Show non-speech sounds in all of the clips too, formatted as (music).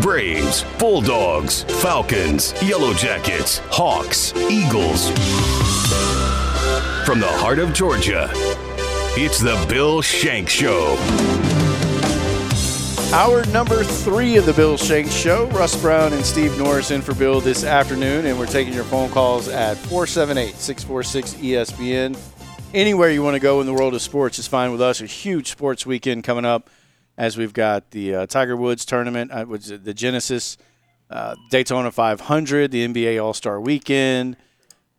Braves, Bulldogs, Falcons, Yellow Jackets, Hawks, Eagles. From the heart of Georgia, it's the Bill Shank Show. Hour number three of the Bill Shank Show. Russ Brown and Steve Norris in for Bill this afternoon, and we're taking your phone calls at 478 646 ESPN. Anywhere you want to go in the world of sports is fine with us. A huge sports weekend coming up as we've got the uh, Tiger Woods tournament, uh, which the Genesis, uh, Daytona 500, the NBA All Star weekend.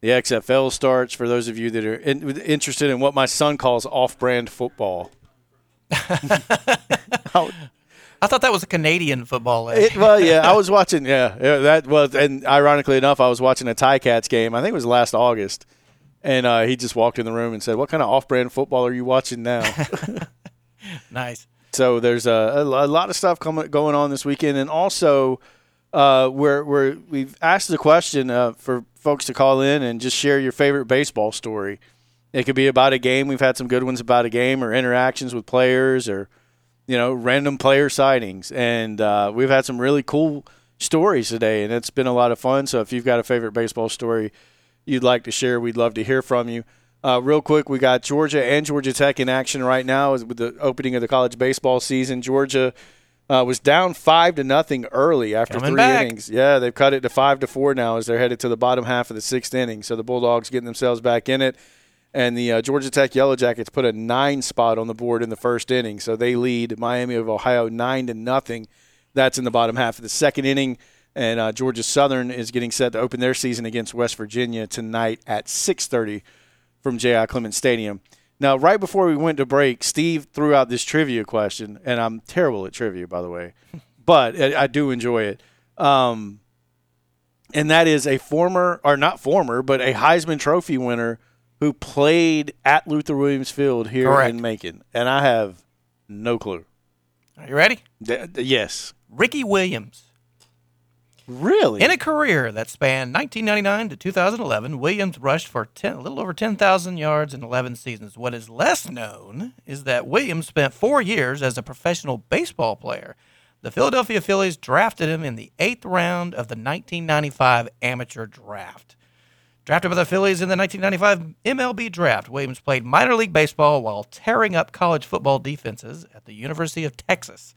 The XFL starts for those of you that are in, interested in what my son calls off brand football. (laughs) I thought that was a Canadian football. It, well, yeah, I was watching. Yeah, yeah, that was, and ironically enough, I was watching a Ticats game. I think it was last August, and uh, he just walked in the room and said, "What kind of off-brand football are you watching now?" (laughs) nice. So there's a, a, lot of stuff coming going on this weekend, and also uh, we're we've asked the question uh, for folks to call in and just share your favorite baseball story. It could be about a game. We've had some good ones about a game, or interactions with players, or you know, random player sightings, and uh, we've had some really cool stories today, and it's been a lot of fun. So if you've got a favorite baseball story you'd like to share, we'd love to hear from you. Uh, real quick, we got Georgia and Georgia Tech in action right now with the opening of the college baseball season. Georgia uh, was down five to nothing early after Coming three back. innings. Yeah, they've cut it to five to four now as they're headed to the bottom half of the sixth inning. So the Bulldogs getting themselves back in it. And the uh, Georgia Tech Yellow Jackets put a nine spot on the board in the first inning, so they lead Miami of Ohio nine to nothing. That's in the bottom half of the second inning, and uh, Georgia Southern is getting set to open their season against West Virginia tonight at 6:30 from J.I. Clements Stadium. Now, right before we went to break, Steve threw out this trivia question, and I'm terrible at trivia, by the way, (laughs) but I, do enjoy it. Um, and that is a former, or not former, but a Heisman Trophy winner who played at Luther Williams Field here Correct. in Macon, and I have no clue. Are you ready? D- yes, Ricky Williams. Really. In a career that spanned 1999 to 2011, Williams rushed for 10, a little over 10,000 yards in 11 seasons. What is less known is that Williams spent four years as a professional baseball player. The Philadelphia Phillies drafted him in the eighth round of the 1995 amateur draft. Drafted by the Phillies in the 1995 MLB draft, Williams played minor league baseball while tearing up college football defenses at the University of Texas.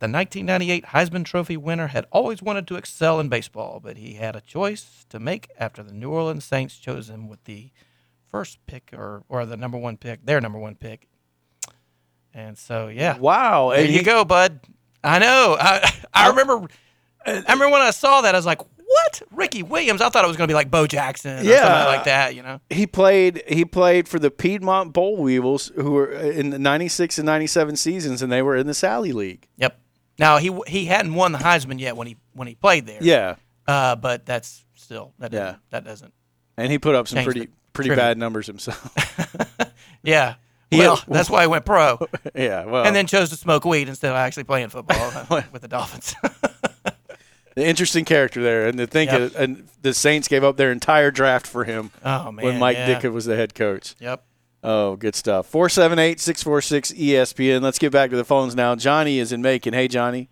The 1998 Heisman Trophy winner had always wanted to excel in baseball, but he had a choice to make after the New Orleans Saints chose him with the first pick or, or the number one pick, their number one pick. And so, yeah. wow. There you he- go, bud. I know. I, I oh. remember. I remember when I saw that, I was like, "What, Ricky Williams?" I thought it was going to be like Bo Jackson, or Yeah. something like that. You know? he played he played for the Piedmont Boll Weevils who were in the 96 and 97 seasons and they were in the Sally League. Yep. Now he he hadn't won the Heisman yet when he when he played there. Yeah. Uh, but that's still that doesn't, Yeah. that doesn't. And he put up some pretty pretty trivia. bad numbers himself. (laughs) Yeah. Well, had- that's why he went pro, (laughs) yeah, well. and then chose to smoke weed instead of actually playing football (laughs) with the Dolphins. the interesting character there and to think Yep. it, and the Saints gave up their entire draft for him oh man. when Mike yeah. Ditka was the head coach. Yep. Oh, good stuff. 478 646 ESPN. Let's get back to the phones now. Johnny is in Macon. Hey, Johnny.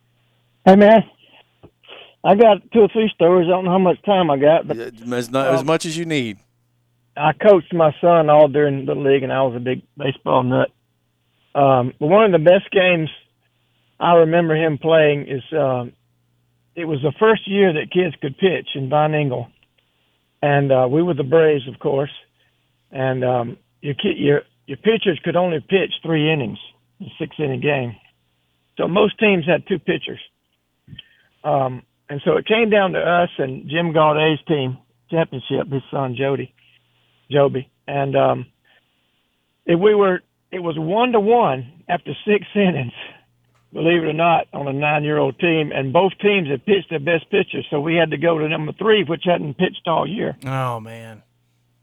Hey man, I got two or three stories. I don't know how much time I got, but As, not, as much as you need. I coached my son all during the league, and I was a big baseball nut. Um, but one of the best games I remember him playing is um, it was the first year that kids could pitch in Von Ingle, and uh, we were the Braves, of course. And um, your your your pitchers could only pitch three innings, a six inning game. So most teams had two pitchers. Um, and so it came down to us and Jim Gaudet's team championship, his son Jody, Joby, and um, if we were, it was one to one after six (laughs) innings. Believe it or not, on a nine-year-old team, and both teams had pitched their best pitchers, so we had to go to number three, which hadn't pitched all year. Oh man.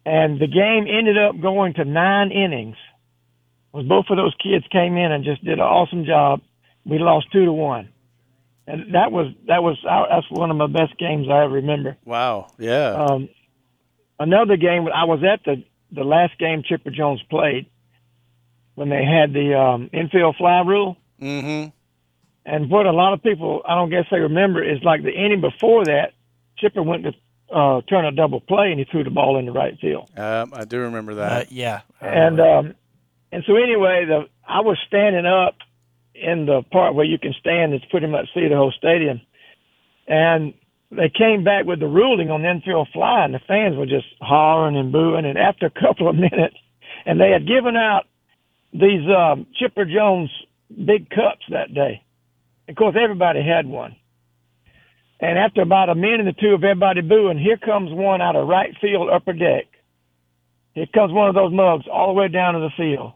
And the game ended up going to nine innings. Was both of those kids came in and just did an awesome job. We lost two to one, and that was that was that's one of my best games I ever remember. Wow. Yeah. Um, another game I was at the the last game Chipper Jones played when they had the um, infield fly rule, mm-hmm. And what a lot of people, I don't guess they remember, is like the inning before that, Chipper went to uh, turn a double play and he threw the ball in the right field. Um, I do remember Uh, that. yeah. And remember. um, and so anyway, the I was standing up in the part where you can stand. It's pretty much see the whole stadium. And they came back with the ruling on the infield fly, and the fans were just hollering and booing. And after a couple of (laughs) minutes, and they had given out these um, Chipper Jones big cups that day. Of course, everybody had one. And after about a minute or two of everybody booing, here comes one out of right field upper deck. Here comes one of those mugs all the way down to the field.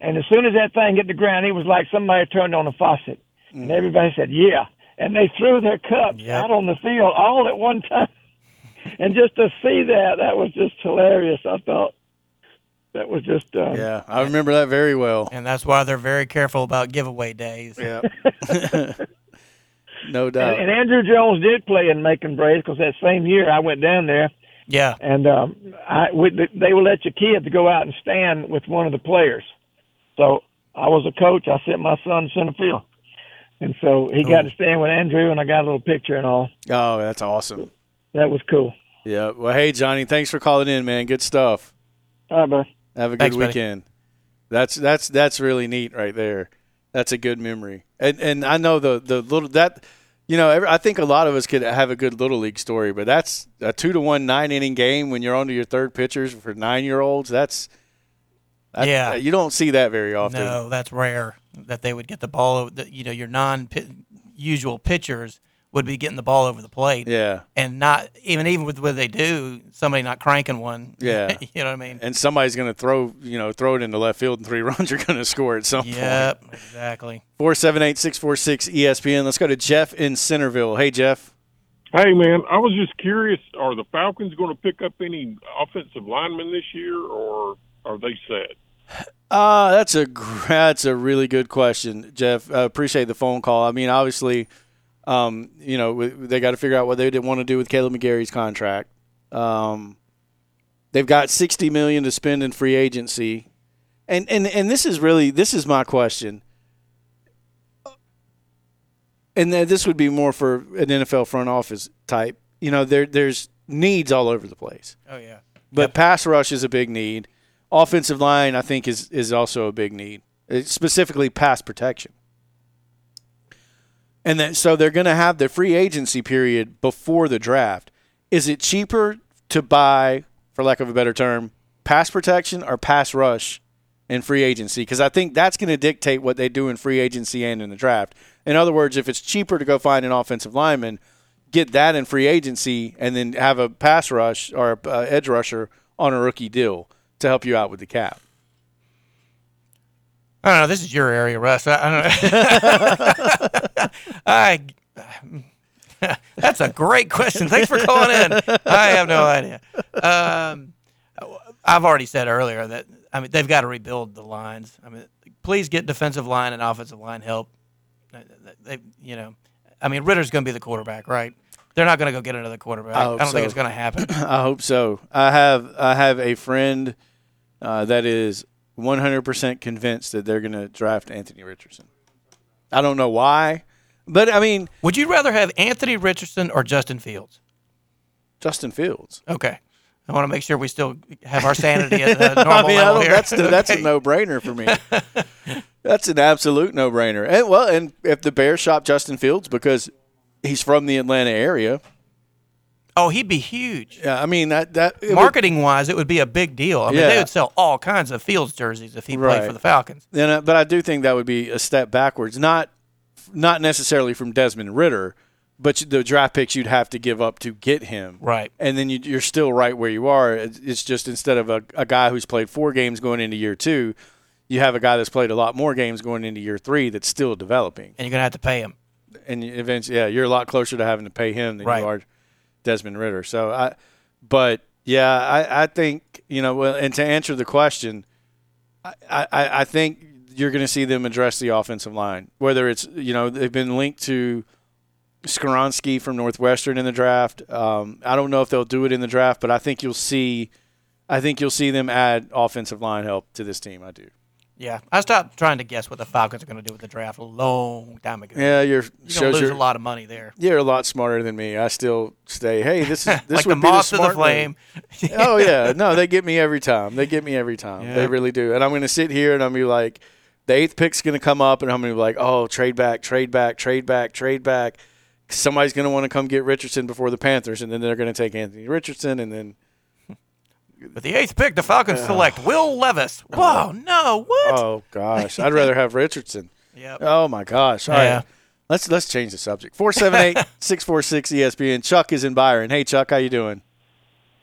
And as soon as that thing hit the ground, it was like somebody turned on a faucet. And everybody said, yeah. And they threw their cups Yep. out on the field all at one time. (laughs) and just to see that, that was just hilarious. I thought that was just, um, Yeah, I remember that very well. and that's why they're very careful about giveaway days. Yeah. (laughs) (laughs) no doubt. and Andruw Jones did play in Macon Braves because that same year I went down there Yeah. and um, I we, they will let your kids go out and stand with one of the players. So I was a coach. I sent my son to center field, and so he got to stand with Andruw, and I got a little picture and all. Oh, that's awesome. That was cool. Yeah. Well, hey, Johnny, thanks for calling in, man. Good stuff. All right, bud. Have a good Thanks, buddy. weekend. That's that's that's really neat right there. That's a good memory. And and I know the the little that you know every, I think a lot of us could have a good little league story, but that's a two to one nine inning game when you're on to your third pitchers for nine year olds. That's that- Yeah. you don't see that very often. No, that's rare that they would get the ball. You know, your non-usual pitchers would be getting the ball over the plate, Yeah. and not even even with what they do, somebody not cranking one. (laughs) Yeah. you know what I mean. And somebody's going to throw, you know, throw it into left field and three (laughs) runs you're going to score at some point. Yep, exactly. 478 646 ESPN. Let's go to Jeff in Centerville. Hey, Jeff. Hey man, I was just curious: Are the Falcons going to pick up any offensive linemen this year, or are they set? (sighs) Uh, that's a that's a really good question, Jeff. I appreciate the phone call. I mean, obviously, um, you know, they got to figure out what they want to do with Kaleb McGary's contract. Um, they've got sixty million to spend in free agency, and and and this is really this is my question. And this would be more for an NFL front office type. You know, there there's needs all over the place. Oh yeah. But pass rush is a big need. Offensive line, I think, is is also a big need, Uh, specifically pass protection. And then, so they're going to have the free agency period before the draft. Is it cheaper to buy, for lack of a better term, pass protection or pass rush in free agency? Because I think that's going to dictate what they do in free agency and in the draft. In other words, if it's cheaper to go find an offensive lineman, get that in free agency and then have a pass rush or a, edge rusher on a rookie deal to help you out with the cap. I don't know. This is your area, Russ. I, I don't know. (laughs) I. That's a great question. Thanks for calling in. I have no idea. Um, I've already said earlier that I mean they've got to rebuild the lines. I mean, please get defensive line and offensive line help. They, you know, I mean Ridder's going to be the quarterback, right? They're not going to go get another quarterback. I I, don't think it's going to happen. (clears throat) I hope so. I have I have a friend uh, that is 100% convinced that they're going to draft Anthony Richardson. I don't know why, but I mean Would you rather have Anthony Richardson or Justin Fields? Justin Fields. Okay. I want to make sure we still have our (laughs) sanity at the normal I mean, level don't, here. that's the, that's a no-brainer for me. (laughs) that's an absolute no-brainer. And well, and if the Bears shop Justin Fields because he's from the Atlanta area, Oh, he'd be huge. yeah, I mean that that it would- Marketing wise, it would be a big deal. I mean, Yeah. they would sell all kinds of Fields jerseys if he Right. played for the Falcons. Then, uh, but I do think that would be a step backwards. Not, not necessarily from Desmond Ridder, but the draft picks you'd have to give up to get him. Right. And then you, you're still right where you are. It's just instead of a, a guy who's played four games going into year two, you have a guy that's played a lot more games going into year three that's still developing. And you're going to have to pay him. And eventually, yeah, you're a lot closer to having to pay him than Right. you are Desmond Ridder. So I, but yeah, I, I think you know. Well, and to answer the question, I, I, I think you're going to see them address the offensive line. Whether it's you know they've been linked to Skoronski from Northwestern in the draft. Um, I don't know if they'll do it in the draft, but I think you'll see. I think you'll see them add offensive line help to this team. I do. Yeah, I stopped trying to guess what the Falcons are going to do with the draft a long time ago. Yeah, you're You're going to lose a lot of money there. you're a lot smarter than me. I still stay. Hey, this is (laughs) this like would the be moth the to the flame. (laughs) oh yeah, no, they get me every time. They get me every time. Yeah. They really do. And I'm going to sit here and I'm gonna be like, the eighth pick's going to come up, and I'm going to be like, oh, trade back, trade back, trade back, trade back. Somebody's going to want to come get Richardson before the Panthers, and then they're going to take Anthony Richardson, and then With the eighth pick, the Falcons select Will Levis. (laughs) Whoa, no, what? oh gosh, I'd rather have Richardson. (laughs) Yep. Oh my gosh. All right. Yeah. Let's let's change the subject. 478-646 ESPN. Chuck is in Byron. Hey Chuck, how you doing?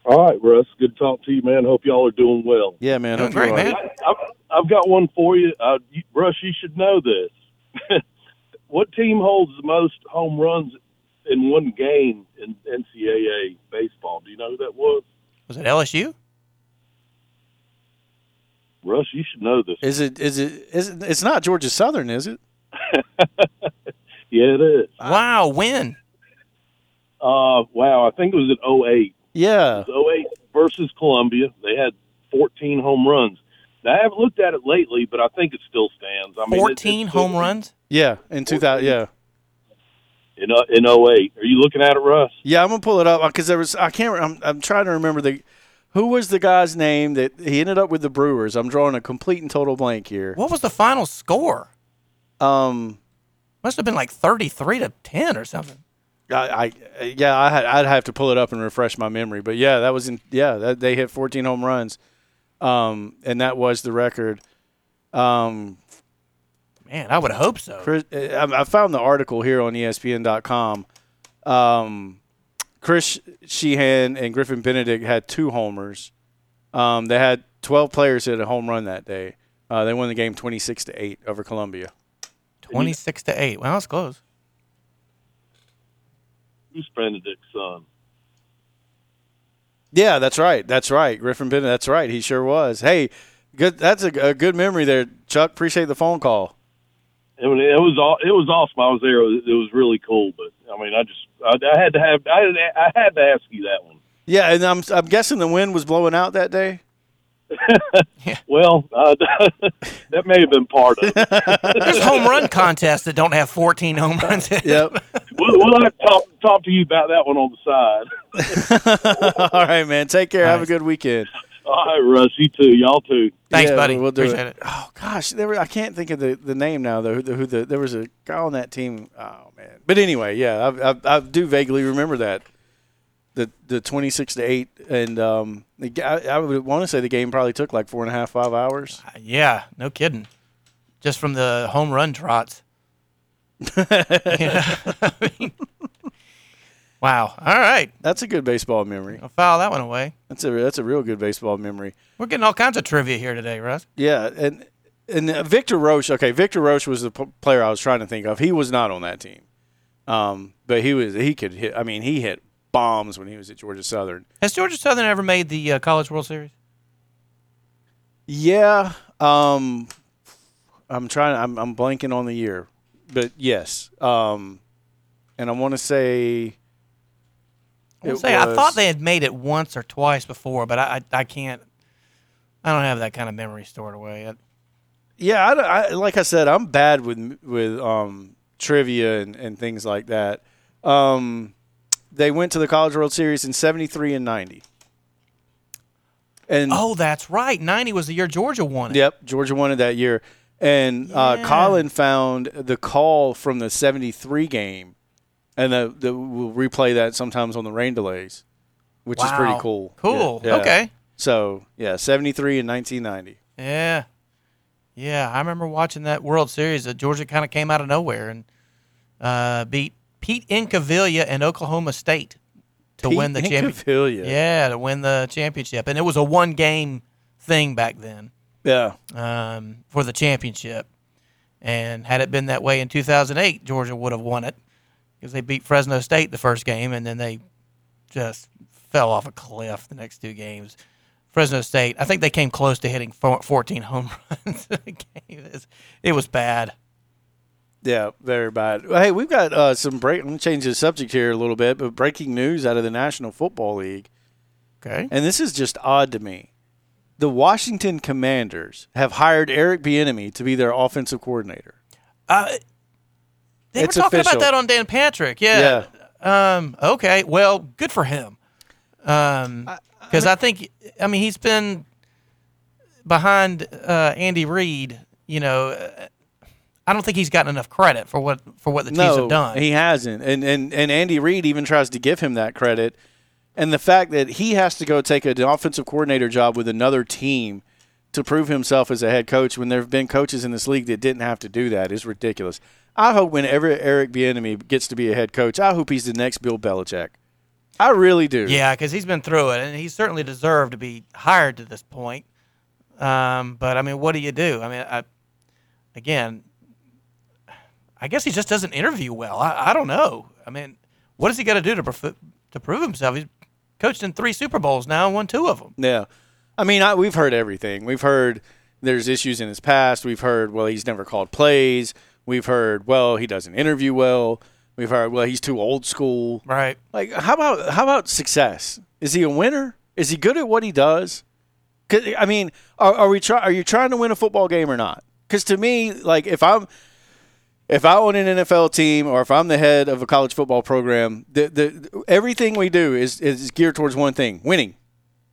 All right, Russ. Good to talk to you, man. Hope y'all are doing well. Yeah, man. Doing hope great, are. man. I, I've, I've got one for you. Uh, you. Russ, you should know this. (laughs) what team holds the most home runs in one game in NCAA baseball? Do you know who that was? Was it LSU? Russ, you should know this. Is it is it is it, it's not Georgia Southern, is it? (laughs) Yeah, it is. Wow, when? Uh, wow, I think it was at 08. Yeah. It was 08 versus Columbia. They had 14 home runs. Now, I haven't looked at it lately, but I think it still stands. I mean, 14 it's- home runs? Yeah, in 2000 yeah. in uh, in 08. Are you looking at it, Russ? Yeah, I'm going to pull it up because there was I can't I'm I'm trying to remember the who was the guy's name that he ended up with the Brewers. I'm drawing a complete and total blank here. What was the final score? Um Must have been like 33 to 10 or something. I, I yeah, I had, I'd have to pull it up and refresh my memory, but yeah, that was in yeah, that, they hit 14 home runs, um, and that was the record. Um, Man, I would hope so. Chris, I, I found the article here on ESPN.com. Um, Chris Sheehan and Griffin Benedict had two homers. Um, they had 12 players hit a home run that day. Uh, they won the game 26 to eight over Columbia. 26 to 8. Well, that's close. Who's Benedict's son? Yeah, that's right. That's right. Griffin Bennett. That's right. He sure was. Hey, good. That's a, a good memory there, Chuck. Appreciate the phone call. I mean, it was all it was awesome. I was there. It was, it was really cool. But I mean, I just I, I had to have I, I had to ask you that one. Yeah, and I'm I'm guessing the wind was blowing out that day. (laughs) Well, uh, (laughs) that may have been part of it. (laughs) There's home run contests that don't have 14 home runs. Yep. We'll, we'll have to talk, talk to you about that one on the side. All right, man. Take care. Have a good weekend. All right, Russ. You too. Y'all too. Thanks, Yeah, buddy. We'll do Appreciate it. it. Oh gosh, there were, I can't think of the, the name now though. Who the, who the there was a guy on that team. Oh man. But anyway, yeah, I, I, I do vaguely remember that. The the twenty six to eight, and um, the, I, I would want to say the game probably took like four and a half five hours. Yeah, no kidding. Just from the home run trots. (laughs) (laughs) Yeah. (laughs) I mean, wow. All right. That's a good baseball memory. I'll file that one away. That's a that's a real good baseball memory. We're getting all kinds of trivia here today, Russ. Yeah, and and uh, Victor Roache. Okay, Victor Roache was the p- player I was trying to think of. He was not on that team, um, but he was. He could hit. I mean, he hit bombs when he was at Georgia Southern. Has Georgia Southern ever made the uh, College World Series? Yeah, um, I'm trying. I'm I'm blanking on the year, but yes. Um, and I want to say. I, say, I thought they had made it once or twice before, but I, I, I can't. I don't have that kind of memory stored away. I, Yeah, I, I- like I said, I'm bad with with um, trivia and, and things like that. Um, they went to the College World Series in '73 and '90. And oh, that's right. 90 was the year Georgia won it. yep, Georgia won it that year. And uh, Colin found the call from the '73 game, and the, the, we'll replay that sometimes on the rain delays, which is pretty cool. Cool. Yeah, yeah. Okay. So yeah, '73 and 1990. Yeah. Yeah, I remember watching that World Series that Georgia kind of came out of nowhere and uh, beat Pete Incaviglia and Oklahoma State to Pete win the championship. Yeah, to win the championship. And it was a one game thing back then Yeah. um, for the championship. And had it been that way in 2008, Georgia would have won it because they beat Fresno State the first game and then they just fell off a cliff the next two games. Fresno State, I think they came close to hitting 14 home (laughs) runs in the game. It was, bad. Yeah, very bad. Hey, we've got uh, some break. Let me change the subject here a little bit, but breaking news out of the National Football League, Okay. and this is just odd to me. the Washington Commanders have hired Eric Bieniemy to be their offensive coordinator. Uh, they It's were talking official. about that on Dan Patrick. Yeah. Um, okay. Well, good for him. Um, because I, think I mean he's been behind uh, Andy Reid. You know, uh, I don't think he's gotten enough credit for what for what the teams no, have done. he hasn't. And, and and Andy Reid even tries to give him that credit. And the fact that he has to go take an offensive coordinator job with another team to prove himself as a head coach when there have been coaches in this league that didn't have to do that is ridiculous. I hope whenever Eric Bieniemy gets to be a head coach, I hope he's the next Bill Belichick. I really do. Yeah, because he's been through it, and he certainly deserved to be hired to this point. Um, but I mean, what do you do? I mean, I, again, I guess he just doesn't interview well. I, I don't know. I mean, what has he got to do to prof- to prove himself? He's coached in three Super Bowls now and won two of them. Yeah. I mean, I, we've heard everything. We've heard there's issues in his past. We've heard, well, he's never called plays. We've heard, well, he doesn't interview well. We've heard, well, he's too old school. Right. Like, how about how about success? Is he a winner? Is he good at what he does? 'Cause, I mean, are, are we try, Are you trying to win a football game or not? Because to me, like, if I'm if I own an NFL team or if I'm the head of a college football program, the, the everything we do is is geared towards one thing: winning.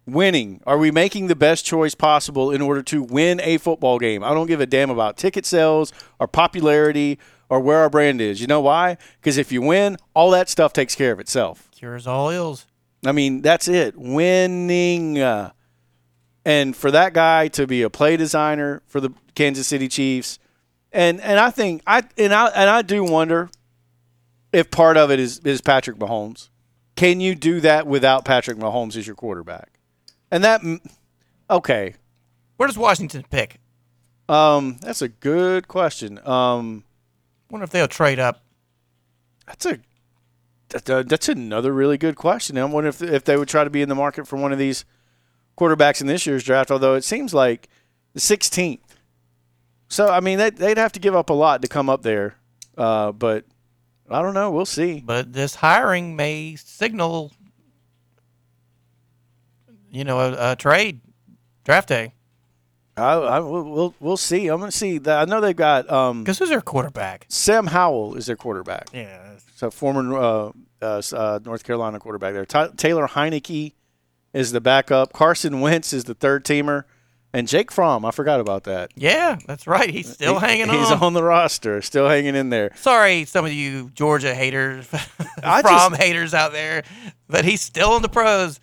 Winning. Are we making the best choice possible in order to win a football game? I don't give a damn about ticket sales or popularity or where our brand is. You know why? Because if you win, all that stuff takes care of itself. Cures all ills. I mean, that's it. Winning. Uh, and for that guy to be a play designer for the Kansas City Chiefs, and and I think I and I and I do wonder if part of it is is Patrick Mahomes. Can you do that without Patrick Mahomes as your quarterback? And that okay, Where does Washington pick? um, that's a good question. Um, Wonder if they'll trade up. that's a that's, a, that's another really good question. I wonder if if they would try to be in the market for one of these quarterbacks in this year's draft. Although it seems like the 16th. So I mean, they'd, they'd have to give up a lot to come up there. Uh, but I don't know. We'll see. But this hiring may signal, you know, a, a trade draft day. I, I we'll, we'll see. I'm gonna see. That. I know they've got um, Because who's their quarterback? Sam Howell is their quarterback. Yeah. So former uh, uh, uh, North Carolina quarterback there. Ty Taylor Heinicke is the backup. Carson Wentz is the third teamer, and Jake Fromm. I forgot about that. Yeah, that's right. He's still He- hanging He's on. on the roster, still hanging in there. Sorry, some of you Georgia haters, (laughs) Fromm just- haters out there, but he's still in the pros.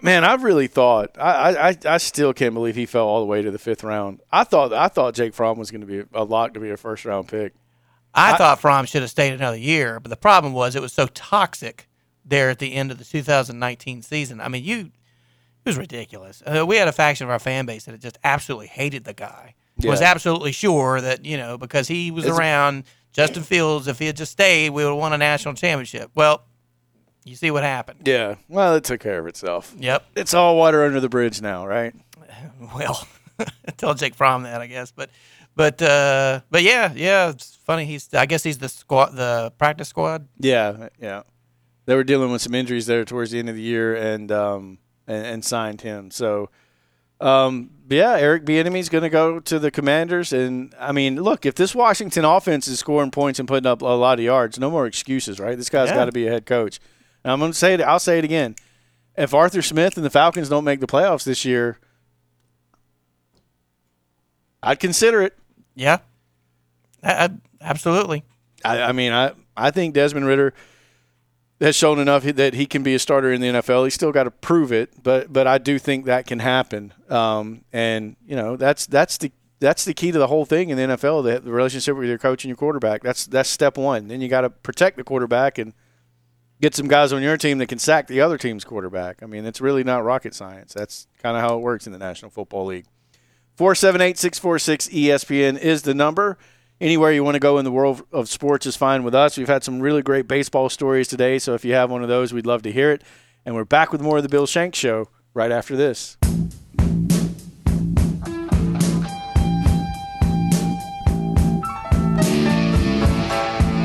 Man, I've really thought I, I I still can't believe he fell all the way to the fifth round. I thought I thought Jake Fromm was going to be a lock to be a first round pick. I, thought Fromm should have stayed another year, but the problem was it was so toxic there at the end of the 2019 season. I mean, you it was ridiculous. Uh, we had a faction of our fan base that just absolutely hated the guy. Was absolutely sure that you know because he was It's- around Justin Fields. If he had just stayed, we would have won a national championship. Well, you see what happened. Yeah, well, it took care of itself. Yep. It's all water under the bridge now, right? (laughs) Well, (laughs) tell Jake Fromm that, I guess. But, but, uh, but yeah, yeah. It's funny. He's, I guess he's the squad, the practice squad. Yeah, yeah. They were dealing with some injuries there towards the end of the year, and um, and, and signed him. So, um, yeah, Eric Bieniemy's going to go to the Commanders, and I mean, look, if this Washington offense is scoring points and putting up a lot of yards, no more excuses, right? This guy's Yeah. got to be a head coach. And I'm going to say it. I'll say it again. If Arthur Smith and the Falcons don't make the playoffs this year, I'd consider it. Yeah. I, I- absolutely. I, I mean, I I think Desmond Ridder has shown enough that he can be a starter in the NFL. He's still got to prove it, but but I do think that can happen. Um, and you know, that's that's the that's the key to the whole thing in the NFL. The, the relationship with your coach and your quarterback. That's that's step one. Then you got to protect the quarterback and get some guys on your team that can sack the other team's quarterback. I mean, it's really not rocket science. That's kind of how it works in the National Football League. 478 646 ESPN is the number. Anywhere you want to go in the world of sports is fine with us. We've had some really great baseball stories today, so if you have one of those, we'd love to hear it. And we're back with more of the Bill Shank Show right after this.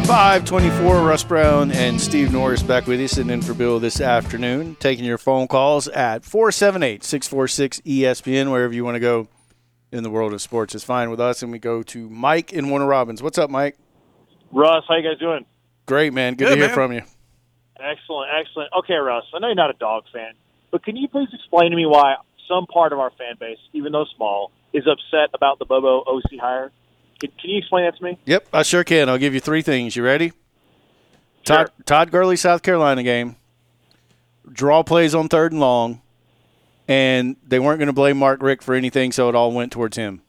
524, Russ Brown and Steve Norris back with you, sitting in for Bill this afternoon, taking your phone calls at 478 646 ESPN, wherever you want to go in the world of sports is fine with us. And we go to Mike in Warner Robins. What's up, Mike? Russ, how you guys doing? Great, man. Good, Good, to hear man. from you. Excellent, excellent. Okay, Russ, I know you're not a dog fan, but can you please explain to me why some part of our fan base, even though small, is upset about the Bobo OC hire? Can, can you explain that to me? Yep, I sure can. I'll give you three things. You ready? Todd, Todd Gurley, South Carolina game. Draw plays on third and long, and they weren't going to blame Mark Richt for anything, so it all went towards him.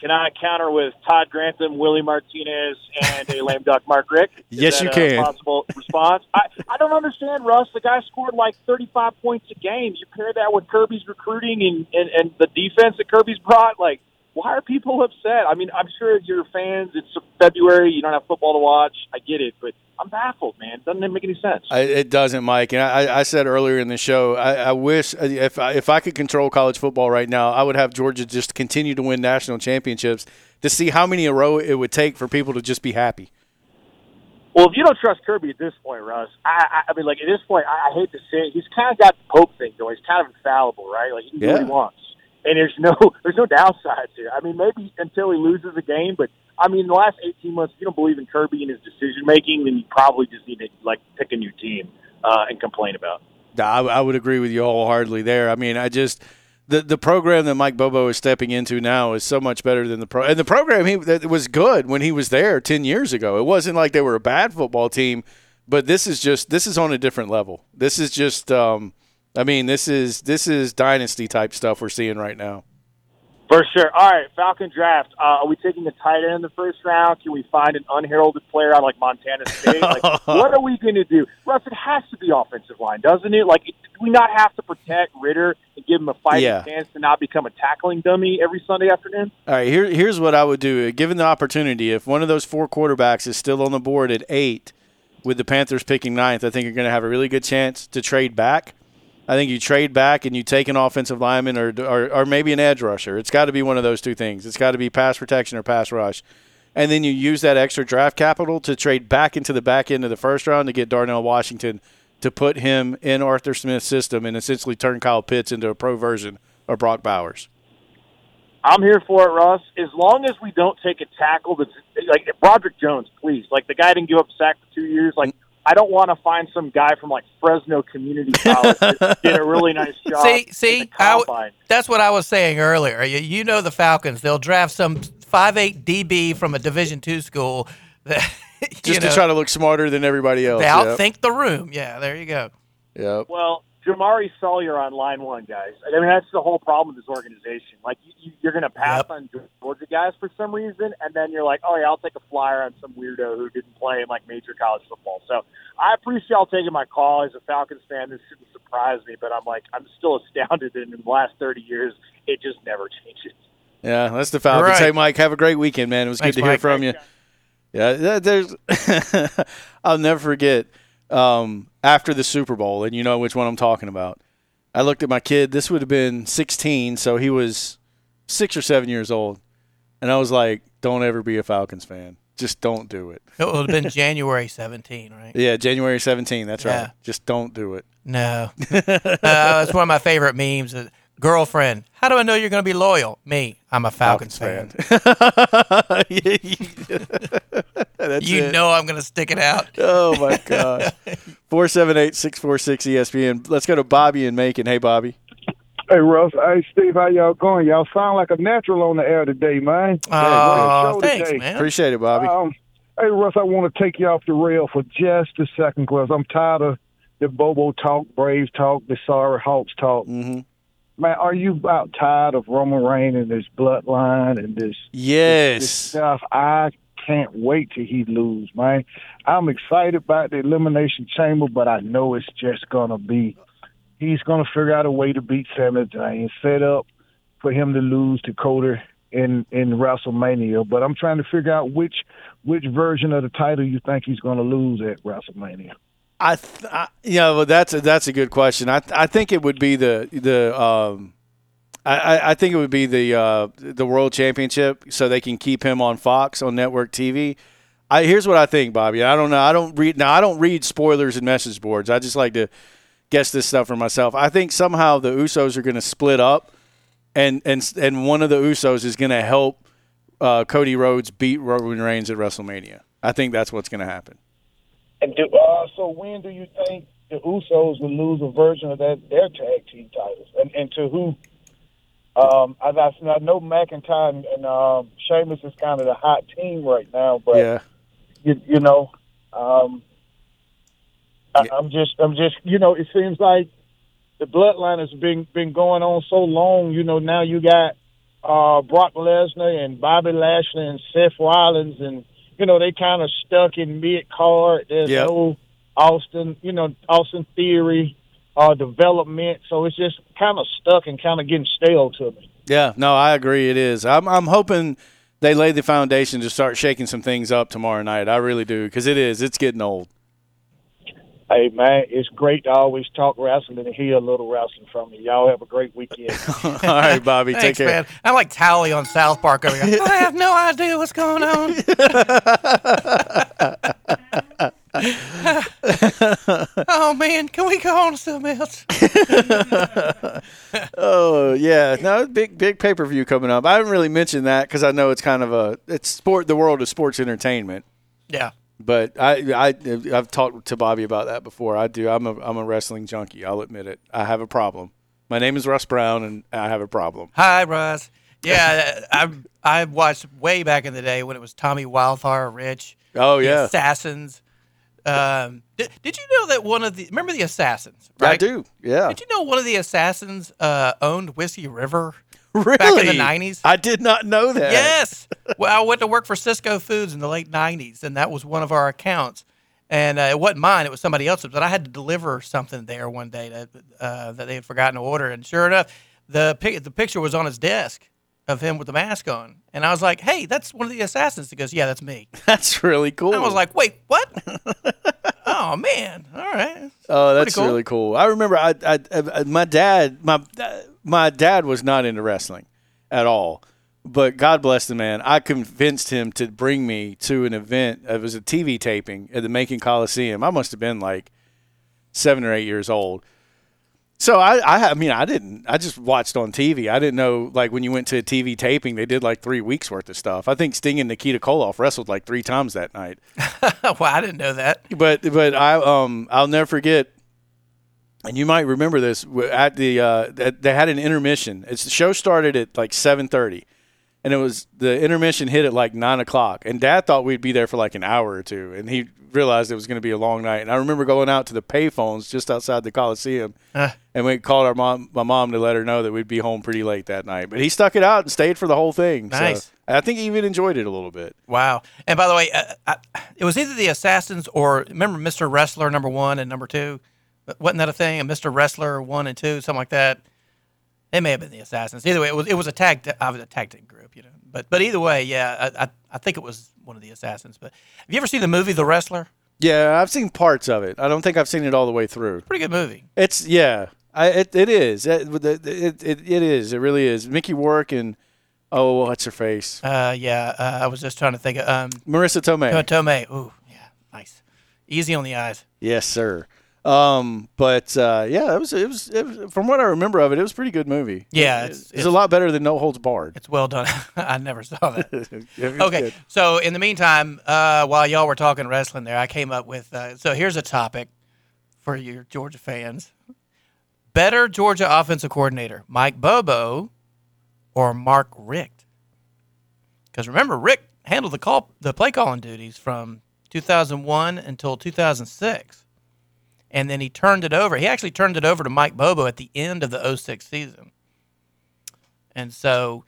Can I counter with Todd Grantham, Willie Martinez, and a lame duck Mark Richt? (laughs) Is Yes, you a can. Possible response? I, I don't understand, Russ. The guy scored like 35 points a game. You pair that with Kirby's recruiting and, and, and the defense that Kirby's brought. Like, why are people upset? I mean, I'm sure you're fans. It's February. You don't have football to watch. I get it, but I'm baffled, man. Doesn't it make any sense. I, it doesn't, Mike. And I, I said earlier in the show, I, I wish if I, if I could control college football right now, I would have Georgia just continue to win national championships to see how many a row it would take for people to just be happy. Well, if you don't trust Kirby at this point, Russ, I, I, I mean, like at this point, I, I hate to say it, he's kind of got the Pope thing going. He's kind of infallible, right? Like he can do what he wants, and there's no (laughs) there's no downsides here. I mean, maybe until he loses a game, but I mean, the last 18 months, if you don't believe in Kirby and his decision making, then you probably just need to like pick a new team uh, and complain about. I, I would agree with you wholeheartedly there. I mean, I just the the program that Mike Bobo is stepping into now is so much better than the pro. And the program he that was good when he was there ten years ago. It wasn't like they were a bad football team, but this is just this is on a different level. This is just, um, I mean, this is this is dynasty type stuff we're seeing right now. For sure. All right, Falcon draft. Uh, are we taking a tight end in the first round? Can we find an unheralded player out like Montana State? (laughs) Like, what are we going to do? Russ, it has to be offensive line, doesn't it? Like, do we not have to protect Ridder and give him a fighting Yeah. chance to not become a tackling dummy every Sunday afternoon? All right, here, here's what I would do. Given the opportunity, if one of those four quarterbacks is still on the board at eight, with the Panthers picking ninth, I think you're going to have a really good chance to trade back. I think you trade back and you take an offensive lineman or, or, or maybe an edge rusher. It's got to be one of those two things. It's got to be pass protection or pass rush. And then you use that extra draft capital to trade back into the back end of the first round to get Darnell Washington to put him in Arthur Smith's system and essentially turn Kyle Pitts into a pro version of Brock Bowers. I'm here for it, Russ. As long as we don't take a tackle that's like Broderick Jones, please. Like the guy didn't give up a sack for two years. Like I don't want to find some guy from like Fresno Community College that (laughs) did a really nice job. See, see, the I w- that's what I was saying earlier. You, you know the Falcons; they'll draft some five eight DB from a Division two school (laughs) that Just you to try to look smarter than everybody else. they Yep. outthink the room. Yeah, there you go. Yep. Well, Jamaree Salyer on line one, guys. I mean, that's the whole problem with this organization. Like, you, you, you're going to pass Yep. on Georgia guys for some reason, and then you're like, oh, yeah, I'll take a flyer on some weirdo who didn't play in, like, major college football. So I appreciate y'all taking my call. As a Falcons fan, this shouldn't surprise me, but I'm like, I'm still (laughs) astounded that in the last 30 years, it just never changes. Yeah, that's the Falcons. Right. Hey, Mike, have a great weekend, man. It was Thanks, good to hear Mike. from you. Yeah, there's. (laughs) I'll never forget um, after the Super Bowl, and you know which one I'm talking about. I looked at my kid. This would have been 16, so he was six or seven years old, and I was like, "Don't ever be a Falcons fan. Just don't do it." It would have been (laughs) January 17, right? Yeah, January 17. That's Yeah. right. Just don't do it. No, (laughs) uh, that's one of my favorite memes. Girlfriend, how do I know you're going to be loyal? Me, I'm a Falcons, fan. (laughs) (laughs) That's You it. know I'm going to stick it out. (laughs) Oh my gosh. Four seven eight six four six E ESPN. Let's go to Bobby and Macon. Hey Bobby. Hey Russ, hey Steve, how y'all going? Y'all sound like a natural on the air today, man. Oh, show thanks, today. man. Appreciate it, Bobby. Um, hey Russ, I want to take you off the rail for just a second, cause I'm tired of the Bobo talk, Braves talk, the sorry Hawks talk. hmm Man, are you about tired of Roman Reigns and this bloodline and this, this Yes. stuff? I can't wait till he lose, man. I'm excited about the elimination chamber, but I know it's just gonna be. He's gonna figure out a way to beat Sami Zayn, set up for him to lose to Coder in in WrestleMania. But I'm trying to figure out which which version of the title you think he's gonna lose at WrestleMania. I, th- I yeah, well, that's a, that's a good question. I I think it would be the the um, I, I think it would be the uh, the World Championship, so they can keep him on Fox on network TV. I here's what I think, Bobby. I don't know. I don't read now. I don't read spoilers and message boards. I just like to guess this stuff for myself. I think somehow the Usos are going to split up, and and and one of the Usos is going to help uh, Cody Rhodes beat Roman Reigns at WrestleMania. I think that's what's going to happen. And do, uh, so when do you think the Usos will lose a version of that their tag team titles, and, and to who? Um, I, I I know McIntyre and, and um, Sheamus is kind of the hot team right now, but Yeah. you, you know, um, I, I'm just, I'm just, you know, it seems like the bloodline has been been going on so long. You know, now you got uh, Brock Lesnar and Bobby Lashley and Seth Rollins, and you know they kind of stuck in mid card. There's Yep. no Austin, you know, Austin Theory uh, development, so it's just kind of stuck and kind of getting stale to me. Yeah, no, I agree. It is. I'm, I'm hoping they lay the foundation to start shaking some things up tomorrow night. I really do because it is. It's getting old. Hey man, it's great to always talk wrestling and hear a little wrestling from you. Y'all have a great weekend. (laughs) All right, Bobby, Thanks, take care. man. I'm like Tally on South Park over here. I have no idea what's going on. (laughs) oh man, can we go on to something else? (laughs) Oh yeah, no, big big pay per view coming up. I haven't really mentioned that because I know it's kind of a it's sport. The world of sports entertainment. Yeah. But I, I, I've talked to Bobby about that before. I do. I'm a, I'm a wrestling junkie. I'll admit it. I have a problem. My name is Russ Brown, and I have a problem. Hi, Russ. Yeah, (laughs) I I watched way back in the day when it was Tommy Wildfire Rich. Oh yeah, Assassins. Um, did, did you know that one of the remember the Assassins? I do. Yeah, Did you know one of the Assassins uh, owned Whiskey River? (laughs) really. back in the 90s? I did not know that. Yes. well, I went to work for Sysco Foods in the late '90s, and that was one of our accounts. And uh, it wasn't mine; it was somebody else's. But I had to deliver something there one day that uh, that they had forgotten to order, and sure enough, the pic- the picture was on his desk of him with the mask on, and I was like, "Hey, that's one of the assassins." He goes, "Yeah, that's me." (laughs) that's really cool. I was like, "Wait, what?" (laughs) oh man! All right. Oh, that's cool. really cool. I remember I, I, I my dad my my dad was not into wrestling at all. But God bless the man. I convinced him to bring me to an event. It was a TV taping at the Macon Coliseum. I must have been like seven or eight years old. So I, I, I mean, I didn't. I just watched on TV. I didn't know like when you went to a TV taping, they did like three weeks worth of stuff. I think Sting and Nikita Koloff wrestled like three times that night (laughs) well, I didn't know that. but but I um I'll never forget, and you might remember this at the uh they had an intermission. It's the show started at like seven thirty, and it was the intermission hit at like nine o'clock. And Dad thought we'd be there for like an hour or two, and he realized it was going to be a long night. And I remember going out to the payphones just outside the Coliseum, Uh. and we called our mom my mom to let her know that we'd be home pretty late that night. But he stuck it out and stayed for the whole thing. So Nice. I think he even enjoyed it a little bit. Wow. And by the way, uh, I, it was either the Assassins or remember Mr. Wrestler number one and number two. Wasn't that a thing? A Mr. Wrestler one and two, something like that. It may have been the Assassins. Either way, it was it was a tag. I was a tag team group, you know. But but either way, yeah, I, I I think it was one of the Assassins. But have you ever seen the movie The Wrestler? Yeah, I've seen parts of it. I don't think I've seen it all the way through. Pretty good movie. It's yeah, I, it it is. It, it, it, it, is. It really is. Mickey Rourke and oh, what's her face? Uh, yeah. Uh, I was just trying to think. Of, um, Marisa Tomei. Tomei. Ooh, yeah, nice. Easy on the eyes. Yes, sir. Um, but uh, yeah, it was, it was. It was. From what I remember of it, it was a pretty good movie. Yeah, it's- it's, it's- a lot better than No Holds Barred. It's well done. (laughs) I never saw that. (laughs) It Okay, good. so in the meantime, uh, while y'all were talking wrestling there, I came up with. Uh, so here's a topic for your Georgia fans: better Georgia offensive coordinator, Mike Bobo or Mark Richt? Because remember, Richt handled the call, the play calling duties from 2001 until 2006, and then he turned it over. He actually turned it over to Mike Bobo at the end of the 06 season, and so.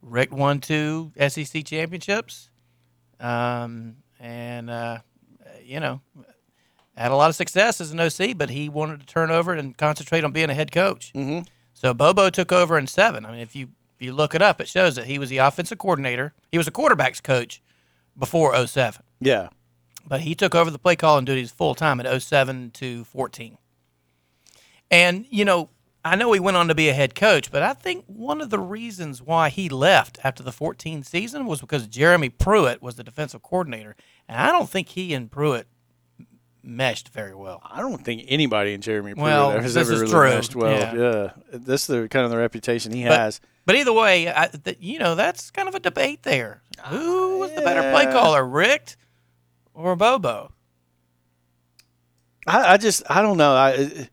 Richt won two SEC championships, um, and uh, you know had a lot of success as an OC. But he wanted to turn over and concentrate on being a head coach. Mhm. So Bobo took over in seven. I mean, if you if you look it up, it shows that he was the offensive coordinator. He was a quarterbacks coach before 07. Yeah. But he took over the play calling duties full time at 07 to 14. And you know, I know he went on to be a head coach, but I think one of the reasons why he left after the 14 season was because Jeremy Pruitt was the defensive coordinator, and I don't think he and Pruitt meshed very well. I don't think anybody in Jeremy Pruitt Well, has ever really true. meshed well. Yeah. Yeah. this is the kind of the reputation he But- has. But either way, I, th- you know that's kind of a debate there. Uh, Who was the better play caller, Richt or Bobo? I, I just I don't know. I it,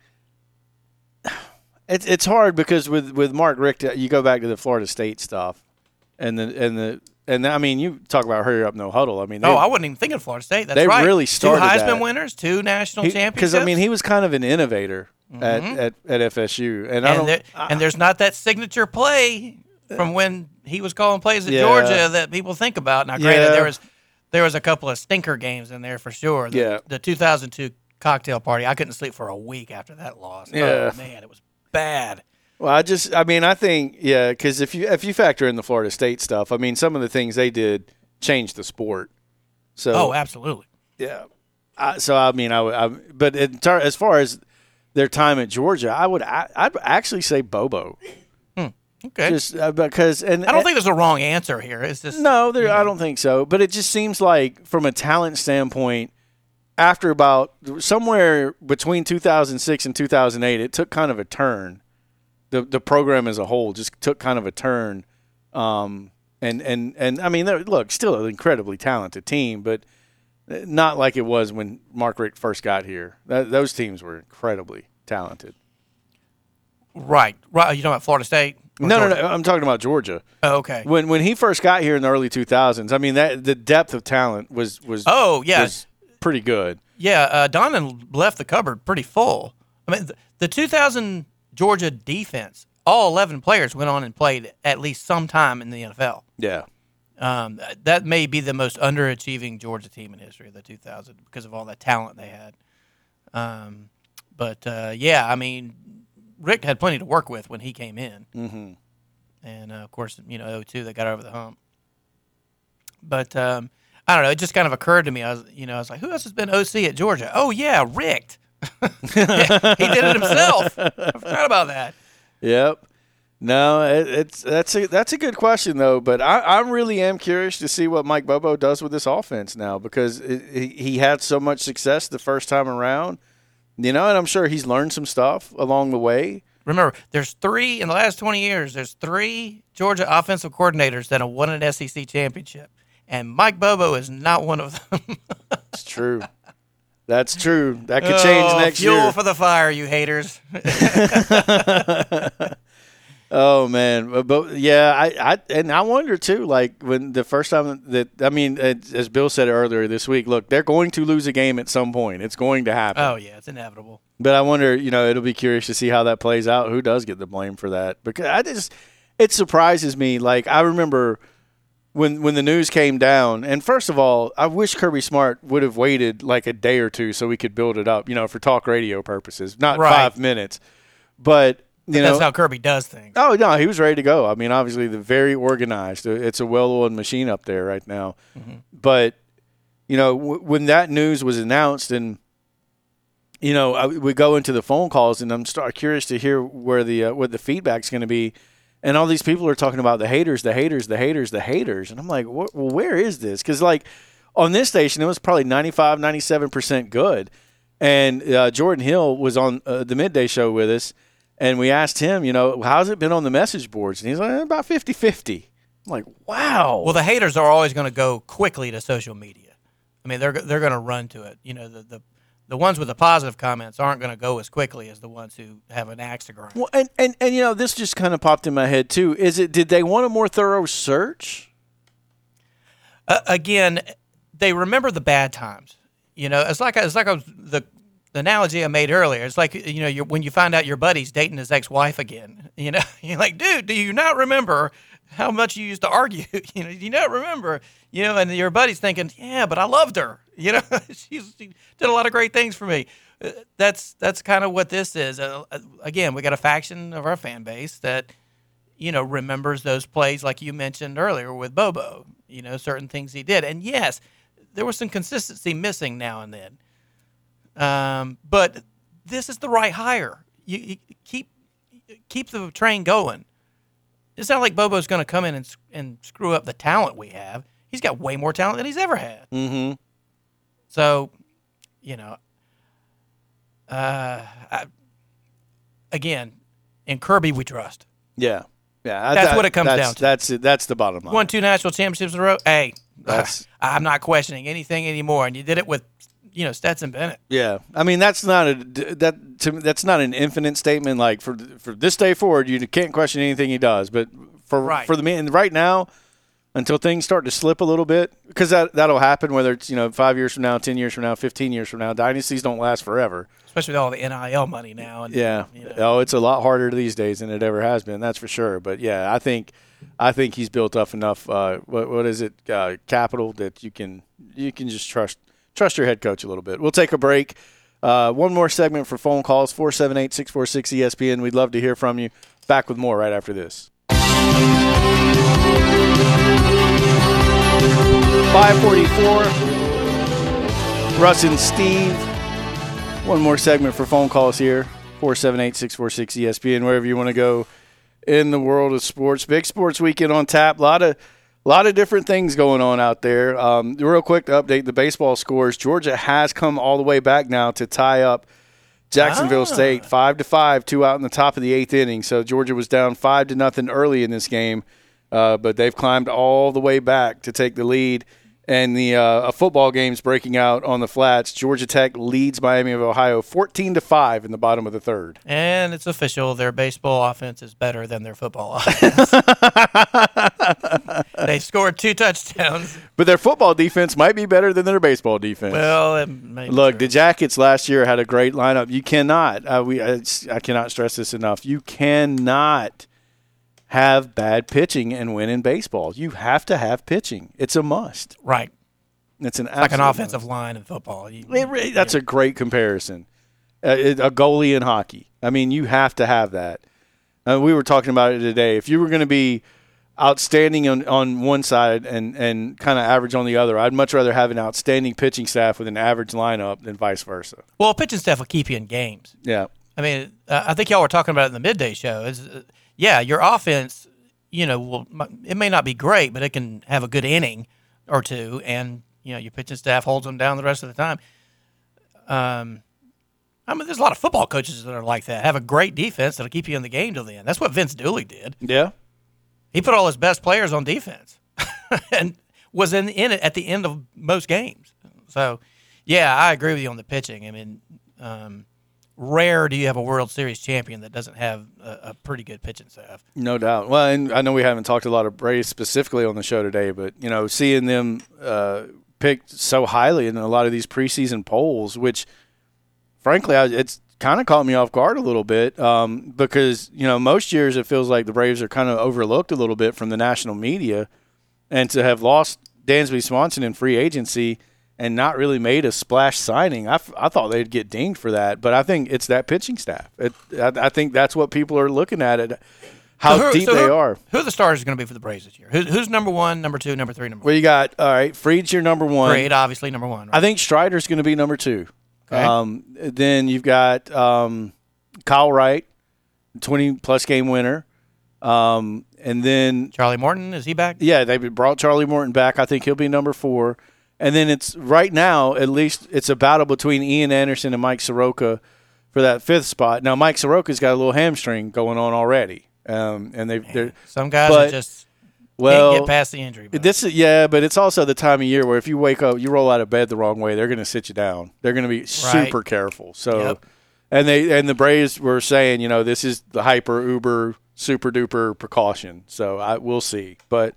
it's it's hard because with with Mark Richt, you go back to the Florida State stuff, and the and the and I mean you talk about hurry up no huddle. I mean they, oh, I wasn't even thinking of Florida State. That's they right. really started two Heisman that. winners, two national championships. because I mean he was kind of an innovator at, Mhm. at at FSU, and, I and, don't. there, and there's not that signature play from when he was calling plays at Yeah. Georgia that people think about. Now, granted, Yeah. there was there was a couple of stinker games in there for sure. The, Yeah. the 2002 cocktail party. I couldn't sleep for a week after that loss. Oh, yeah. Oh man, it was bad. Well, I just, I mean, I think, yeah, because if you if you factor in the Florida State stuff, I mean, some of the things they did changed the sport. So, Oh, absolutely. yeah. I, so I mean, I would, I, but in ter- as far as their time at Georgia, I would, I, I'd actually say Bobo, Okay. just uh, because, and I don't think there's a wrong answer here. It's just no, there, I don't think so. But it just seems like, from a talent standpoint, after about somewhere between 2006 and 2008, it took kind of a turn. The the program as a whole just took kind of a turn. Um, and and and I mean, look, still an incredibly talented team, but not like it was when Mark Richt first got here. That, those teams were incredibly talented. right. Right. You talking about Florida State? No, no, Georgia? no. I'm talking about Georgia. Oh, okay. When when he first got here in the early 2000s, I mean that the depth of talent was was Oh, yeah. was pretty good. Yeah, uh, Donnan left the cupboard pretty full. I mean, the, the 2000 Georgia defense, all 11 players went on and played at least some time in the NFL. Yeah. Um, that may be the most underachieving Georgia team in history of the 2000 because of all that talent they had. Um, but uh, yeah, I mean, Richt had plenty to work with when he came in, Mm-hmm. and uh, of course, you know, 02 they got over the hump. But um, I don't know. It just kind of occurred to me. I was, you know, I was like, who else has been OC at Georgia? Oh yeah, Richt. (laughs) he did it himself. I forgot about that. Yep. No, it, it's that's a that's a good question though. But I, I really am curious to see what Mike Bobo does with this offense now because it, he, he had so much success the first time around, you know, and I'm sure he's learned some stuff along the way. Remember, there's three in the last 20 years. There's three Georgia offensive coordinators that have won an SEC championship, and Mike Bobo is not one of them. (laughs) It's true. That's true. That could change Oh, next fuel year. Fuel for the fire, you haters. (laughs) (laughs) Oh man, but, but yeah, I, I and I wonder too. Like when the first time that I mean, as Bill said earlier this week, look, they're going to lose a game at some point. It's going to happen. oh yeah, it's inevitable. But I wonder, you know, it'll be curious to see how that plays out. Who does get the blame for that? Because I just, it surprises me. Like I remember when when the news came down, and first of all, I wish Kirby Smart would have waited like a day or two so we could build it up, you know, for talk radio purposes, not Right. five minutes. But you know, That's how Kirby does things. Oh no, he was ready to go. I mean, obviously, the very organized. It's a well-oiled machine up there right now. But you know, w- when that news was announced, and you know, I, we go into the phone calls, and I'm start curious to hear where the uh, what the feedback's going to be. And all these people are talking about the haters, the haters, the haters, the haters, and I'm like, well, where is this? Because like on this station, it was probably 95, 97 percent good. And uh, Jordan Hill was on uh, the midday show with us, and we asked him, you know, how's it been on the message boards? And he's like, "Eh, about 50 50. I'm like, wow. Well, the haters are always going to go quickly to social media. I mean, they're they're going to run to it. You know, the the the ones with the positive comments aren't going to go as quickly as the ones who have an axe to grind. well, and, and, and, you know, this just kind of popped in my head, too. Is it, did they want a more thorough search? uh, again, they remember the bad times. You know, it's like it's like I was, the the analogy I made earlier. It's like you know, when you find out your buddy's dating his ex-wife again. (laughs) You know, you're like, dude, do you not remember how much you used to argue? (laughs) You know, do you not remember? You know, and your buddy's thinking, yeah, but I loved her. (laughs) You know, she did a lot of great things for me. Uh, That's that's kind of what this is. Uh, uh, again, we got a faction of our fan base that you know, remembers those plays like you mentioned earlier with Bobo, you know, certain things he did. And yes, there was some consistency missing now and then. Um, but this is the right hire. You, you keep keep the train going. It's not like Bobo's going to come in and and screw up the talent we have. He's got way more talent than he's ever had. Mm-hmm. So, you know, uh, I, again, in Kirby we trust. Yeah, yeah. That's that- what it comes down to. That's. That's the bottom line. Won two national championships in a row. Hey, That's- I'm not questioning anything anymore. And you did it with, you know, Stetson Bennett. Yeah, I mean that's not a that to me, that's not an infinite statement. Like for for this day forward, you can't question anything he does. But for Right. for the man right now, until things start to slip a little bit, because that that'll happen. Whether it's you know five years from now, ten years from now, fifteen years from now, dynasties don't last forever. especially with all the NIL money now. And, Yeah. you know. Oh, it's a lot harder these days than it ever has been. That's for sure. But yeah, I think I think he's built up enough. Uh, what what is it? Uh, capital that you can you can just trust trust your head coach a little bit. We'll take a break. Uh, one more segment for phone calls 478 646 ESPN. We'd love to hear from you. Back with more right after this. 544. Russ and Steve. One more segment for phone calls here 478 646 ESPN, wherever you want to go in the world of sports. Big sports weekend on tap. A lot of, lot of different things going on out there. Um, real quick to update the baseball scores Georgia has come all the way back now to tie up Jacksonville Ah. State five to five, two out in the top of the eighth inning. So Georgia was down five to nothing early in this game, uh, but they've climbed all the way back to take the lead. And the uh, a football game's breaking out on the flats. Georgia Tech leads Miami of Ohio fourteen to five in the bottom of the third. And it's official. Their baseball offense is better than their football (laughs) offense. they scored two touchdowns. But their football defense might be better than their baseball defense. Well, it may be Look, true. the Jackets last year had a great lineup. You cannot, uh, we, I, I cannot stress this enough. You cannot have bad pitching and win in baseball. You have to have pitching. It's a must. right. It's an Like an offensive line in football. You- must. It that's a great comparison. Uh, it- a goalie in hockey. I mean, you have to have that. Uh, we were talking about it today. If you were going to be outstanding on, on one side and, and kind of average on the other, I'd much rather have an outstanding pitching staff with an average lineup than vice versa. well, pitching staff will keep you in games. Yeah. I mean, uh, I think y'all were talking about it in the midday show. Is uh, yeah, your offense, you know, will it may not be great, but it can have a good inning or two, and you know, your pitching staff holds them down the rest of the time. Um, I mean, there's a lot of football coaches that are like that. Have a great defense that'll keep you in the game till the end. That's what Vince Dooley did. Yeah. He put all his best players on defense, (laughs) and was in in it at the end of most games. So, yeah, I agree with you on the pitching. I mean, um, rare do you have a World Series champion that doesn't have a, a pretty good pitching staff. No doubt. Well, and I know we haven't talked a lot of Braves specifically on the show today, but you know, seeing them uh, picked so highly in a lot of these preseason polls, which frankly, I, it's kind of caught me off guard a little bit um, because you know most years it feels like the Braves are kind of overlooked a little bit from the national media, and to have lost Dansby Swanson in free agency and not really made a splash signing, I, f- I thought they'd get dinged for that. But I think it's that pitching staff. It, I, I think that's what people are looking at it. How So who- deep so they who- are. Who are the stars going to be for the Braves this year? Who, who's number one, number two, number three, number Well, four? you got all right. Fried's your number one. Freed, obviously number one. Right? I think Strider's going to be number two. Okay. Um, then you've got um, Kyle Wright, twenty plus game winner. Um, and then Charlie Morton is he back? yeah, they brought Charlie Morton back. I think he'll be number four. And then it's right now, at least it's a battle between Ian Anderson and Mike Soroka for that fifth spot. Now Mike Soroka's got a little hamstring going on already, um, and they Some guys But- are just well can't get past the injury. bug. this is yeah, but it's also the time of year where if you wake up, you roll out of bed the wrong way, they're going to sit you down. They're going to be super careful. So, Yep. and they and the Braves were saying, you know, this is the hyper uber super duper precaution. So I we'll see, but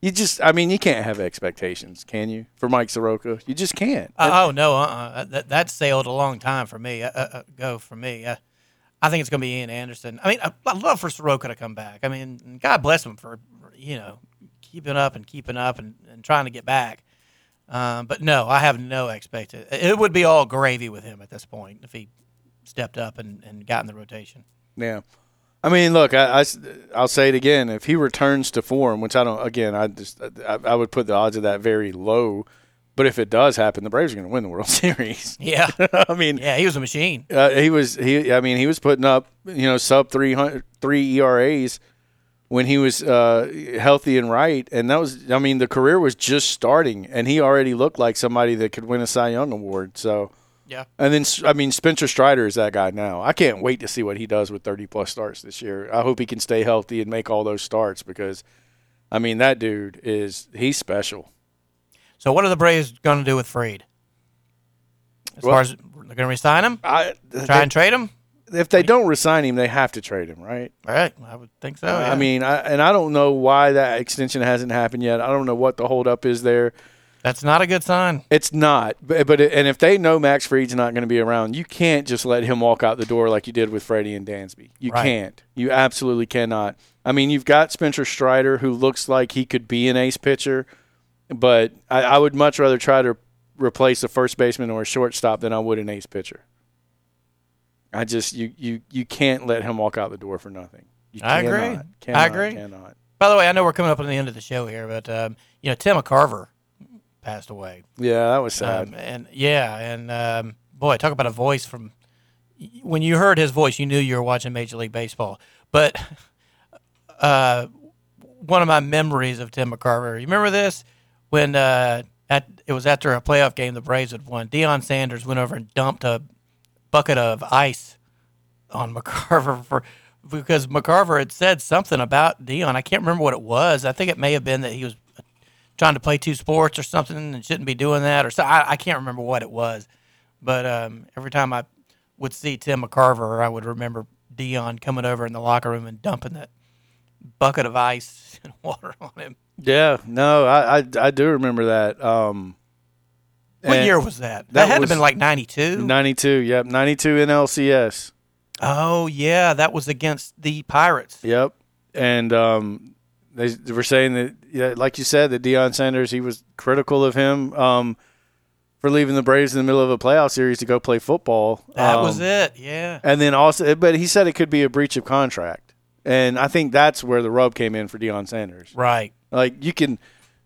you just, I mean, you can't have expectations, can you? For Mike Soroka, you just can't. Uh, oh no, uh-uh. that that sailed a long time for me. Uh, uh, uh, go for me. Uh, I think it's going to be Ian Anderson. I mean, I, I love for Soroka to come back. I mean, God bless him for you know keeping up and keeping up and, and trying to get back. Um, but no, I have no expectation. It would be all gravy with him at this point if he stepped up and, and got in the rotation. Yeah. I mean, look, I, I, will say it again. If he returns to form, which I don't, again, I just, I, I would put the odds of that very low. But if it does happen, the Braves are going to win the World (laughs) Series. (laughs) Yeah. I mean, Yeah, he was a machine. uh, he was he. I mean, he was putting up you know sub 300 three ERAs when he was uh, healthy and right, and that was I mean the career was just starting, and he already looked like somebody that could win a Cy Young award. So Yeah. and then I mean Spencer Strider is that guy now. I can't wait to see what he does with 30 plus starts this year. I hope he can stay healthy and make all those starts because I mean that dude is he's special. So what are the Braves going to do with Fried? As Well- far as they're going to resign him, I try and trade him. if they don't resign him, they have to trade him, right? All right, I would think so. yeah. I mean, I, and I don't know why that extension hasn't happened yet. I don't know what the holdup is there. That's not a good sign. It's not, but, but and if they know Max Fried's not going to be around, you can't just let him walk out the door like you did with Freddie and Dansby. You Right. can't. You absolutely cannot. I mean, you've got Spencer Strider, who looks like he could be an ace pitcher, but I, I would much rather try to replace a first baseman or a shortstop than I would an ace pitcher. I just you you you can't let him walk out the door for nothing. You I agree. cannot, I agree. Cannot. By the way, I know we're coming up on the end of the show here, but um, you know Tim McCarver passed away. Yeah, that was sad. Um, and yeah, and um, boy, talk about a voice from when you heard his voice, you knew you were watching Major League Baseball. But (laughs) uh, one of my memories of Tim McCarver, you remember this when uh, at it was after a playoff game the Braves had won. Deion Sanders went over and dumped a bucket of ice on (laughs) McCarver for because McCarver had said something about Deion. I can't remember what it was. I think it may have been that he was trying to play two sports or something and shouldn't be doing that or so. I, I can't remember what it was. But um, every time I would see Tim McCarver, I would remember Deion coming over in the locker room and dumping that bucket of ice (laughs) and water on him. Yeah, no, I, I I do remember that. Um, What year was that? That, that had to have been like 92. Ninety-two. Yep, ninety-two in LCS. Oh, yeah. That was against the Pirates. Yep, and um, they, they were saying that, yeah, like you said, that Deion Sanders he was critical of him um, for leaving the Braves in the middle of a playoff series to go play football. That Um, was it. Yeah. And then also, but he said it could be a breach of contract, and I think that's where the rub came in for Deion Sanders. Right. Like you can,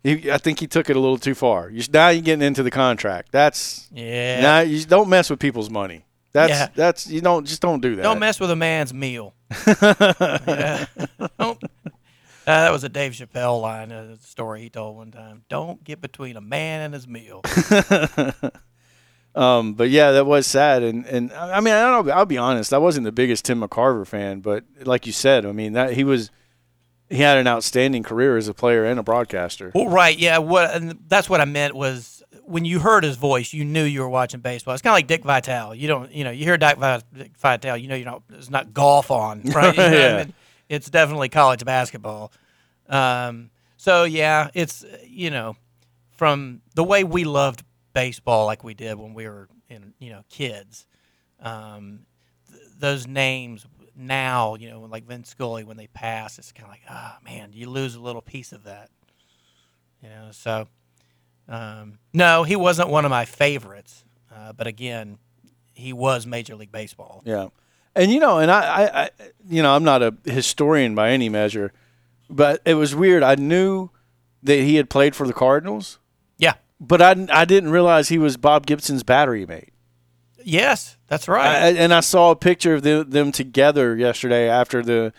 he, I think he took it a little too far. You, now you're getting into the contract. That's Yeah. now you don't mess with people's money. That's Yeah. that's you don't just don't do that. Don't mess with a man's meal. (laughs) Yeah. (laughs) Don't- uh, that was a Dave Chappelle line, a story he told one time. Don't get between a man and his meal. (laughs) Um, but yeah, that was sad, and and I mean, I don't know, I'll be honest, I wasn't the biggest Tim McCarver fan, but like you said, I mean that he was, he had an outstanding career as a player and a broadcaster. well, right, yeah. What and that's what I meant was when you heard his voice, you knew you were watching baseball. It's kind of like Dick Vitale. You don't, you know, you hear Dick, Vi- Vitale, you know, you're not. It's not golf on, (laughs) right? You know what I (laughs) mean? It's definitely college basketball. Um, so yeah, it's you know, from the way we loved baseball like we did when we were in you know kids. Um, th- those names now, you know, like Vince Scully when they pass, it's kind of like, ah, man, you lose a little piece of that. You know, so um, no, he wasn't one of my favorites, uh, but again, he was Major League Baseball. Yeah, and you know, and I, I, I, you know, I'm not a historian by any measure, but it was weird. I knew that he had played for the Cardinals, Yeah. but I, I didn't realize he was Bob Gibson's battery mate. Yes, that's right. I, and I saw a picture of them, them together yesterday after the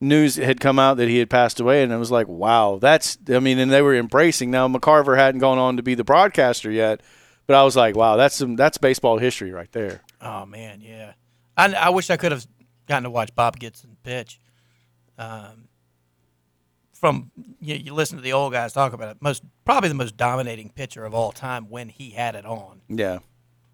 news had come out that he had passed away, and it was like, wow, that's. I mean, and they were embracing. Now McCarver hadn't gone on to be the broadcaster yet, but I was like, wow, that's some that's baseball history right there. Oh man, yeah. I, I wish I could have gotten to watch Bob Gibson pitch. Um, from you, you listen to the old guys talk about it, most probably the most dominating pitcher of all time when he had it on. Yeah.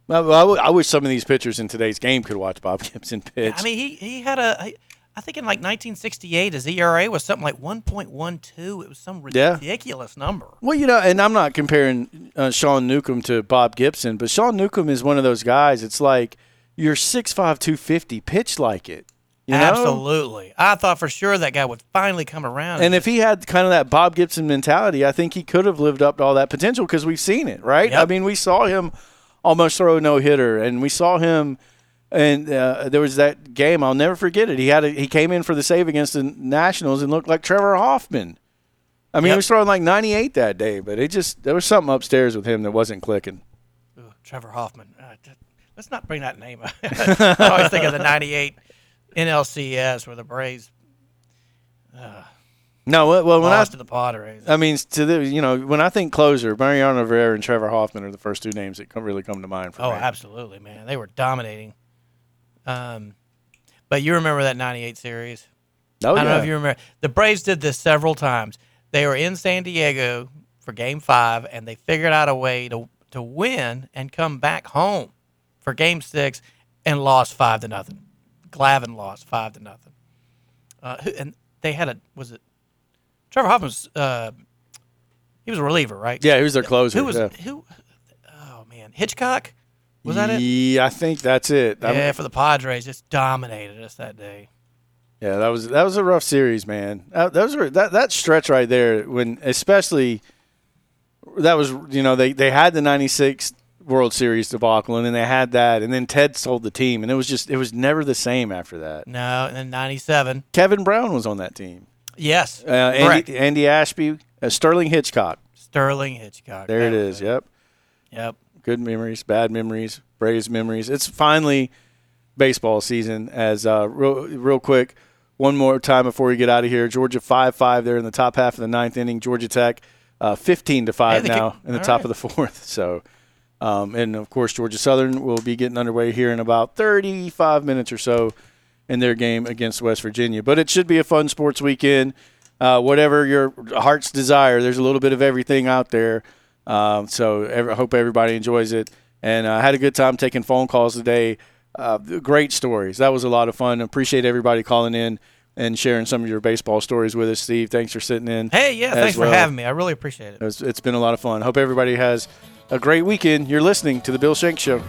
Well, I, w- I wish some of these pitchers in today's game could watch Bob (laughs) Gibson pitch. I mean, he he had a. I- I think in like 1968, his ERA was something like 1.12. It was some Yeah. ridiculous number. well, you know, and I'm not comparing uh, Sean Newcomb to Bob Gibson, but Sean Newcomb is one of those guys. It's like you're 6'5", 250, pitch like it. You know? Absolutely. I thought for sure that guy would finally come around. And if he had kind of that Bob Gibson mentality, I think he could have lived up to all that potential because we've seen it, right? Yep. I mean, we saw him almost throw a no hitter, and we saw him. And uh, there was that game I'll never forget it. He had a, he came in for the save against the Nationals and looked like Trevor Hoffman. I mean, Yep. he was throwing like 98 that day, but it just there was something upstairs with him that wasn't clicking. Ugh, Trevor Hoffman. Uh, let's not bring that name up. (laughs) I always think of the 98 NLCS where the Braves No, well, when I lost to the Padres. I mean, to the you know, when I think closer, Mariano Rivera and Trevor Hoffman are the first two names that come, really come to mind for oh, me. Oh, absolutely, man. They were dominating. Um, but you remember that 98 series? Oh, I don't know if you remember. The Braves did this several times. They were in San Diego for Game Five, and they figured out a way to to win and come back home for Game Six, and lost five to nothing. Glavine lost five to nothing. Uh, and they had a was it Trevor Hoffman's? Uh, he was a reliever, right? Yeah, he was their closer. Who was yeah. who? Oh man, Hitchcock. Was that it? Yeah, I think that's it. Yeah, mean, for the Padres, just dominated us that day. Yeah, that was that was a rough series, man. That, those were that that stretch right there when especially that was you know they they had the 96 World Series debacle and then they had that and then Ted sold the team and it was just it was never the same after that. No, and then '97. Kevin Brown was on that team. Yes, Uh, Andy. Andy Ashby, uh, Sterling Hitchcock. Sterling Hitchcock. There it That is. Yep. Yep. Good memories, bad memories, Braves memories. It's finally baseball season. As uh, real, real quick, one more time before we get out of here. Georgia five five. They're in the top half of the ninth inning. Georgia Tech uh, fifteen to five Hey, now kick- in the top right. of the fourth. (laughs) So, um, and of course Georgia Southern will be getting underway here in about thirty five minutes or so in their game against West Virginia. But it should be a fun sports weekend. Uh, whatever your heart's desire, there's a little bit of everything out there. Um, so ev- I hope everybody enjoys it. And I had a good time taking phone calls today. Uh, great stories. That was a lot of fun. Appreciate everybody calling in and sharing some of your baseball stories with us. Steve, thanks for sitting in. Hey, yeah, thanks well. for having me. I really appreciate it. It's, it's been a lot of fun. Hope everybody has a great weekend. You're listening to The Bill Shank Show.